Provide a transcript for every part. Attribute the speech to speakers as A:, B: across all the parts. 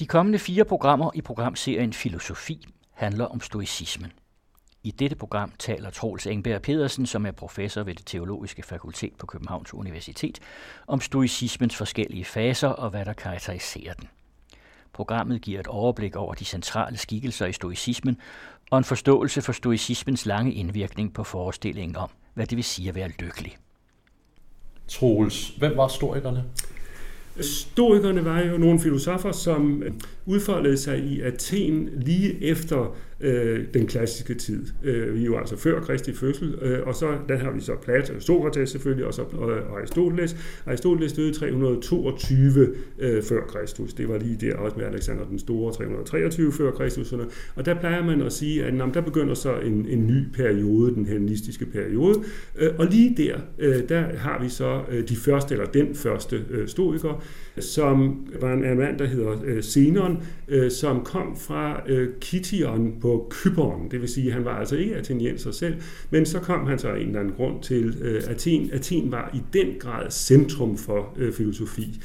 A: De kommende fire programmer i programserien Filosofi handler om stoicismen. I dette program taler Troels Engberg Pedersen, som er professor ved det teologiske fakultet på Københavns Universitet, om stoicismens forskellige faser og hvad der karakteriserer den. Programmet giver et overblik over de centrale skikkelser i stoicismen og en forståelse for stoicismens lange indvirkning på forestillingen om, hvad det vil sige at være lykkelig.
B: Troels, hvem var stoikerne?
C: Stoikerne var jo nogle filosofer, som udfoldede sig i Athen lige efter øh, den klassiske tid. Øh, vi er jo altså før Kristi fødsel, øh, og så der har vi så Plato, Sokrates selvfølgelig, og så øh, og Aristoteles. Aristoteles døde 322 øh, før Kristus. Det var lige der også med Alexander den Store, 323 før Kristus. Og der plejer man at sige, at jamen, der begynder så en, en ny periode, den hellenistiske periode. Øh, og lige der, øh, der har vi så øh, de første, eller den første øh, stoiker, som var en, en mand, der hedder øh, Zenon, øh, som kom fra øh, Kition på Kypern. Det vil sige, at han var altså ikke atenienser selv, men så kom han så af en eller anden grund til øh, Athen. Athen var i den grad centrum for øh, filosofi.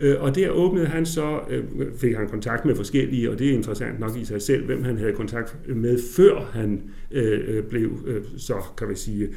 C: Øh, og der åbnede han så, øh, fik han kontakt med forskellige, og det er interessant nok i sig selv, hvem han havde kontakt med, før han øh, øh blev så, kan vi sige,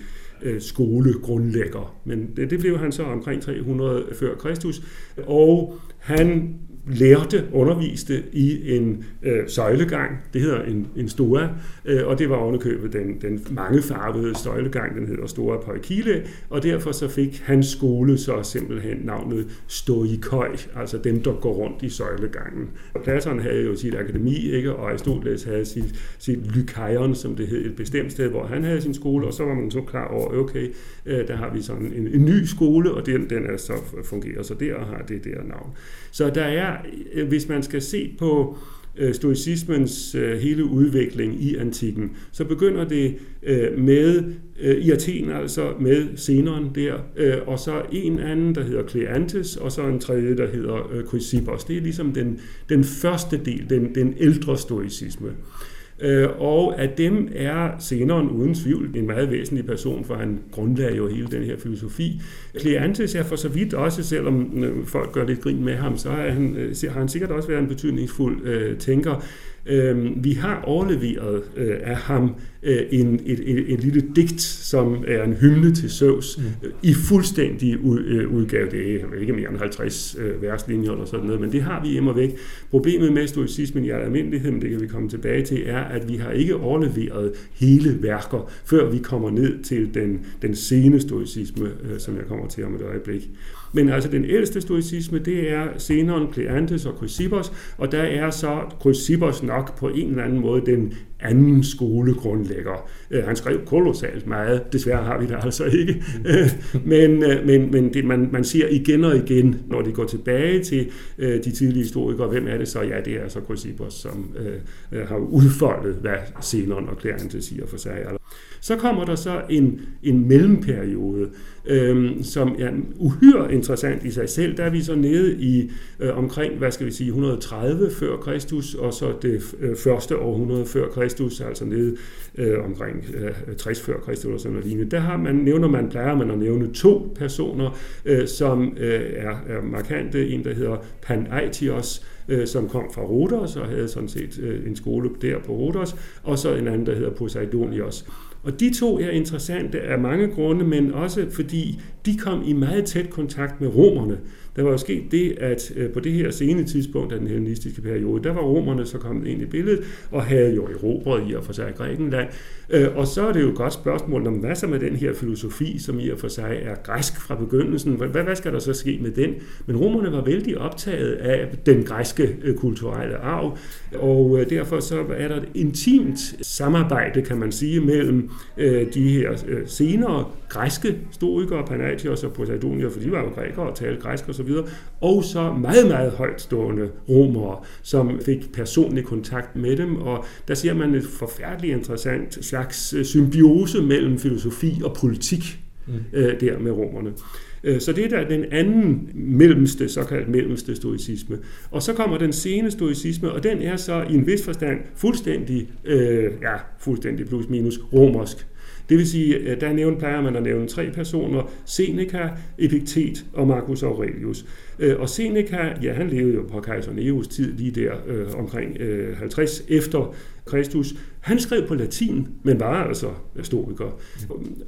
C: skolegrundlægger. Men det, det blev han så omkring 300 før Kristus, og han lærte, underviste i en øh, søjlegang, det hedder en, en stoa, øh, og det var ovenikøbet den, den mangefarvede søjlegang, den hedder Stora Poikile, og derfor så fik hans skole så simpelthen navnet Stoikoi, altså dem, der går rundt i søjlegangen. Platon havde jo sit akademi, ikke? og Aristoteles havde sit, sit lykaion, som det hed, et bestemt sted, hvor han havde sin skole, og så var man så klar over, okay, øh, der har vi sådan en, en ny skole, og den, den er så fungerer så der og har det der navn. Så der er, Øh, hvis man skal se på øh, stoicismens øh, hele udvikling i antikken, så begynder det øh, med øh, i Athen, altså med Zenon der, og så en anden, der hedder Kleantes, og så en tredje, der hedder Chrysippos. Det er ligesom den, den første del, den, den ældre stoicisme. Øh, og af dem er senere uden tvivl en meget væsentlig person, for han grundlagde jo hele den her filosofi. Kleantes er for så vidt også, selvom øh, folk gør lidt grin med ham, så er han, øh, har han sikkert også været en betydningsfuld øh, tænker. Øh, vi har overleveret øh, af ham øh, en, et, et, et lille digt, som er en hymne til Zeus, mm. øh, i fuldstændig ud, øh, udgave. Det er ikke mere end 50 øh, verslinjer eller sådan noget, men det har vi hjemme og væk. Problemet med stoicismen i almindelighed, men det kan vi komme tilbage til, er, at vi har ikke overleveret hele værker, før vi kommer ned til den, den sene stoicisme, øh, som jeg kommer til om et øjeblik. Men altså den ældste stoicisme, det er Zenon, Kleantes og Chrysippos, og der er så Chrysippos nok på en eller anden måde den anden skolegrundlægger. Øh, han skrev kolossalt meget, desværre har vi det altså ikke, mm. men, øh, men, men det, man, man siger igen og igen, når de går tilbage til øh, de tidlige historikere, hvem er det så? Ja, det er så Chrysippos, som øh, har udfoldet, hvad Zenon og Kleantes siger for sig. Så kommer der så en, en mellemperiode, øhm, som er uhyre interessant i sig selv. Der er vi så nede i øh, omkring, hvad skal vi sige, 130 før Kristus, og så det øh, første århundrede før Kristus, altså nede øh, omkring øh, 60 før Kristus og sådan noget lignende. Der har man, nævner man, plejer man at nævne to personer, øh, som øh, er, er markante. En, der hedder Panaitios, øh, som kom fra Rodos og havde sådan set øh, en skole der på Rodos, og så en anden, der hedder Poseidonios. Og de to er interessante af mange grunde, men også fordi de kom i meget tæt kontakt med romerne. Der var jo sket det, at øh, på det her sene tidspunkt af den hellenistiske periode, der var romerne så kommet ind i billedet og havde jo erobret i og for sig Grækenland. Øh, og så er det jo et godt spørgsmål, om hvad så med den her filosofi, som i og for sig er græsk fra begyndelsen? Hvad, hvad skal der så ske med den? Men romerne var vældig optaget af den græske øh, kulturelle arv, og øh, derfor så er der et intimt samarbejde, kan man sige, mellem øh, de her øh, senere græske stoikere, Panagios og Poseidonios, for de var jo grækere og talte græsk og videre, og så meget, meget højtstående romere, som fik personlig kontakt med dem, og der ser man et forfærdeligt interessant slags øh, symbiose mellem filosofi og politik mm. øh, der med romerne. Øh, så det er der den anden mellemste, såkaldt mellemste stoicisme. Og så kommer den sene stoicisme, og den er så i en vis forstand fuldstændig, øh, ja, fuldstændig plus minus romersk. Det vil sige, at der nævnt, plejer man at nævne tre personer, Seneca, Epiktet og Marcus Aurelius. Øh, og Seneca, ja, han levede jo på kejser Neros tid lige der øh, omkring øh, 50 efter Kristus. Han skrev på latin, men var altså historiker.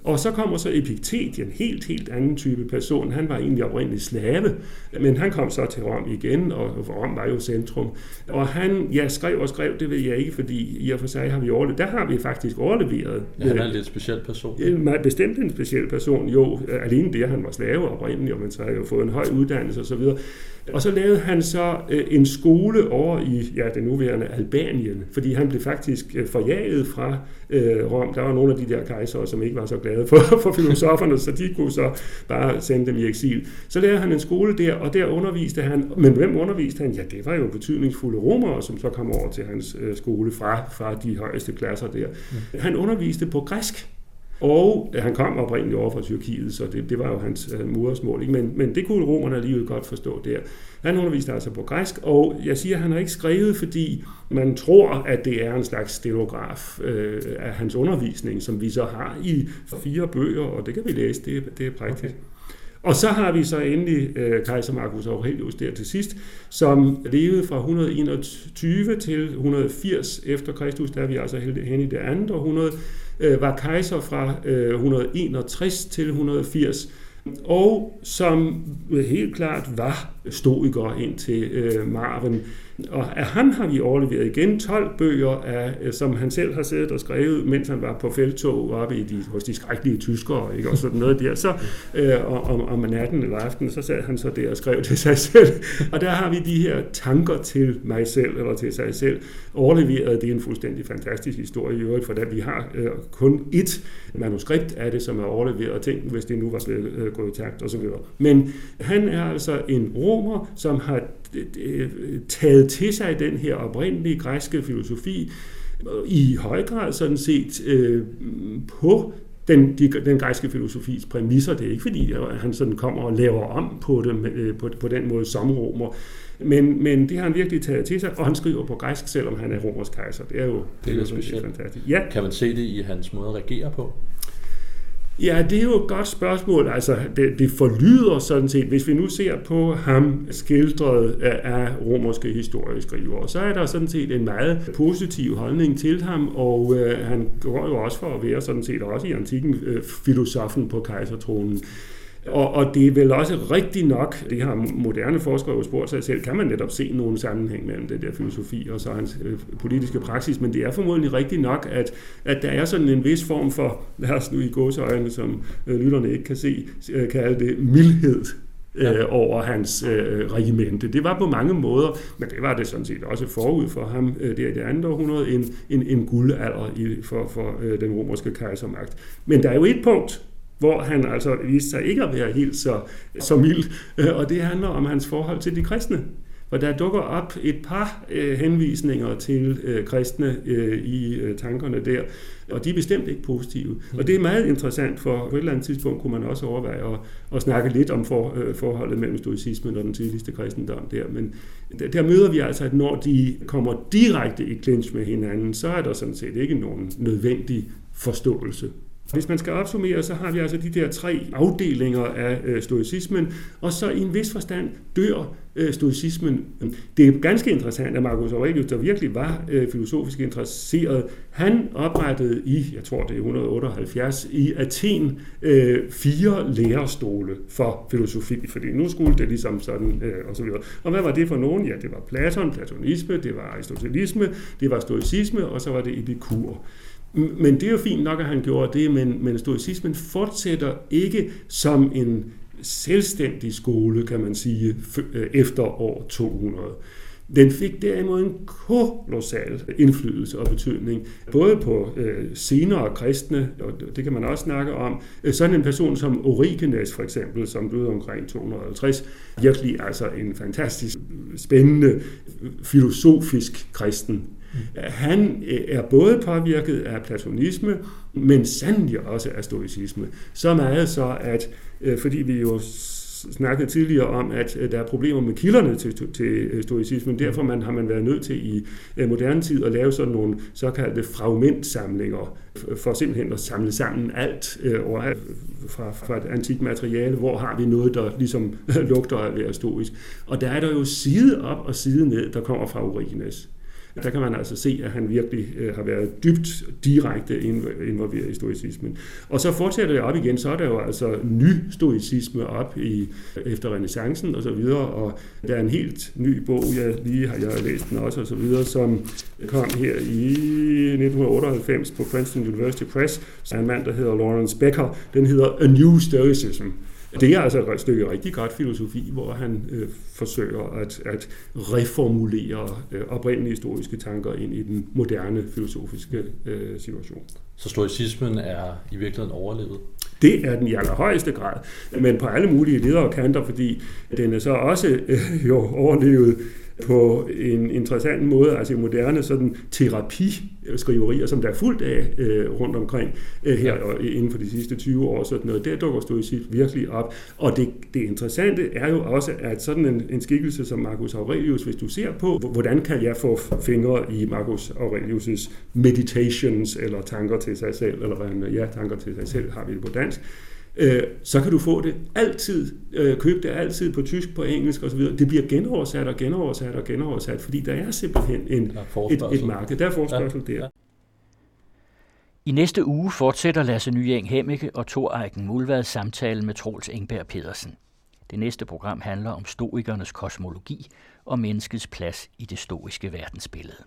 C: Og så kommer så Epiktet, en helt, helt anden type person. Han var egentlig oprindelig slave, men han kom så til Rom igen, og Rom var jo centrum. Og han, ja, skrev og skrev, det ved jeg ikke, fordi i og for sig har vi overlevet. Der har vi faktisk overleveret.
B: Ja, han er en lidt speciel person.
C: Bestemt en speciel person, jo. Alene det, han var slave oprindeligt, og man så har jo fået en høj uddannelse osv. Og så lavede han så øh, en skole over i ja, det nuværende Albanien, fordi han blev faktisk øh, forjaget fra øh, Rom. Der var nogle af de der kejsere, som ikke var så glade for, for filosoferne, så de kunne så bare sende dem i eksil. Så lavede han en skole der, og der underviste han, men hvem underviste han? Ja, det var jo betydningsfulde romere, som så kom over til hans øh, skole fra, fra de højeste klasser der. Han underviste på græsk, og han kom oprindeligt over fra Tyrkiet, så det, det var jo hans uh, modersmål. Ikke? Men, men det kunne romerne alligevel godt forstå der. Han underviste altså på græsk, og jeg siger, at han har ikke skrevet, fordi man tror, at det er en slags stenograf uh, af hans undervisning, som vi så har i fire bøger, og det kan vi læse, det, det er praktisk. Okay. Og så har vi så endelig øh, kejser Marcus Aurelius der til sidst, som levede fra 121 til 180 efter Kristus, der er vi altså hen i det andet århundrede, øh, var kejser fra øh, 161 til 180, og som helt klart var stoiker ind til øh, Marven. Og af ham har vi overleveret igen 12 bøger, af, øh, som han selv har siddet og skrevet, mens han var på feltog oppe i de, hos de skrækkelige tyskere, ikke? og sådan noget der. Så øh, om, om natten eller aftenen, så sad han så der og skrev til sig selv. Og der har vi de her tanker til mig selv, eller til sig selv, overleveret. Det er en fuldstændig fantastisk historie i øvrigt, for vi har øh, kun ét manuskript af det, som er overleveret. Tænk, hvis det nu var blevet øh, gået i takt osv. Men han er altså en romer, som har taget til sig den her oprindelige græske filosofi, i høj grad sådan set øh, på den, de, den græske filosofis præmisser. Det er ikke fordi, at han sådan kommer og laver om på det øh, på, på den måde som romer. Men, men det har han virkelig taget til sig, og han skriver på græsk, selvom han er romersk kejser. Det er jo,
B: det er jo specielt. fantastisk. Ja. Kan man se det i hans måde at regere på?
C: Ja, det er jo et godt spørgsmål. Altså, det, det forlyder sådan set, hvis vi nu ser på ham skildret af romerske historieskrivere, så er der sådan set en meget positiv holdning til ham, og øh, han går jo også for at være sådan set også i antikken øh, filosofen på kejsertronen. Og, og det er vel også rigtigt nok, det har moderne forskere jo spurgt sig selv, kan man netop se nogen sammenhæng mellem det der filosofi og så hans øh, politiske praksis, men det er formodentlig rigtigt nok, at, at der er sådan en vis form for, lad os nu i gåseøjne, som øh, lytterne ikke kan se, øh, kalde det mildhed ja. øh, over hans øh, regimente. Det var på mange måder, men det var det sådan set også forud for ham øh, der i det andet århundrede, en, en, en guldalder i, for, for øh, den romerske kejsermagt. Men der er jo et punkt, hvor han altså viste sig ikke at være helt så, så mild, øh, og det handler om hans forhold til de kristne. Og der dukker op et par øh, henvisninger til øh, kristne øh, i øh, tankerne der, og de er bestemt ikke positive. Og det er meget interessant, for på et eller andet tidspunkt kunne man også overveje at, at snakke lidt om for, øh, forholdet mellem stoicismen og den tidligste kristendom der. Men der, der møder vi altså, at når de kommer direkte i clinch med hinanden, så er der sådan set ikke nogen nødvendig forståelse hvis man skal opsummere, så har vi altså de der tre afdelinger af øh, stoicismen, og så i en vis forstand dør øh, stoicismen. Det er ganske interessant, at Marcus Aurelius, der virkelig var øh, filosofisk interesseret, han oprettede i, jeg tror det er 178, i Athen øh, fire lærerstole for filosofi, fordi nu skulle det ligesom sådan, øh, og så videre. Og hvad var det for nogen? Ja, det var Platon, platonisme, det var aristotelisme, det var stoicisme, og så var det epikur. Men det er jo fint nok, at han gjorde det, men, men stoicismen fortsætter ikke som en selvstændig skole, kan man sige, øh, efter år 200. Den fik derimod en kolossal indflydelse og betydning, både på øh, senere kristne, og det kan man også snakke om, øh, sådan en person som Origenes for eksempel, som døde omkring 250, virkelig altså en fantastisk spændende filosofisk kristen han øh, er både påvirket af platonisme, men sandelig også af stoicisme. Så meget så, at øh, fordi vi jo snakkede tidligere om, at øh, der er problemer med kilderne til, til stoicismen. Derfor man, har man været nødt til i moderne tid at lave sådan nogle såkaldte fragmentsamlinger, for simpelthen at samle sammen alt overalt fra, fra et antikt materiale, hvor har vi noget, der ligesom lugter af at være stoisk. Og der er der jo side op og side ned, der kommer fra Origenes. Der kan man altså se, at han virkelig øh, har været dybt direkte involveret i stoicismen. Og så fortsætter det op igen, så er der jo altså ny stoicisme op i, efter renaissancen og så videre, og der er en helt ny bog, jeg lige har jeg læst den også og så videre, som kom her i 1998 på Princeton University Press, af en mand, der hedder Lawrence Becker. Den hedder A New Stoicism. Det er altså et stykke rigtig godt filosofi, hvor han øh, forsøger at, at reformulere øh, oprindelige historiske tanker ind i den moderne filosofiske øh, situation.
B: Så stoicismen er i virkeligheden overlevet?
C: Det er den i allerhøjeste grad, men på alle mulige ledere kanter, fordi den er så også øh, jo overlevet på en interessant måde, altså i moderne sådan terapiskriverier, som der er fuldt af øh, rundt omkring øh, her og inden for de sidste 20 år, sådan noget, der dukker stoicid virkelig op. Og det, det interessante er jo også, at sådan en, en skikkelse som Marcus Aurelius, hvis du ser på, hvordan kan jeg få fingre i Marcus Aurelius' meditations, eller tanker til sig selv, eller hvad ja, tanker til sig selv har vi det på dansk, øh, så kan du få det altid, øh, købe det altid på tysk, på engelsk osv. Det bliver genoversat og genoversat og genoversat, fordi der er simpelthen en, er et, et marked. Der er forspørgsel ja. der.
A: I næste uge fortsætter Lasse Nyeng Hemmeke og Thor Eiken Mulvad samtale med Troels Engberg Pedersen. Det næste program handler om stoikernes kosmologi og menneskets plads i det stoiske verdensbillede.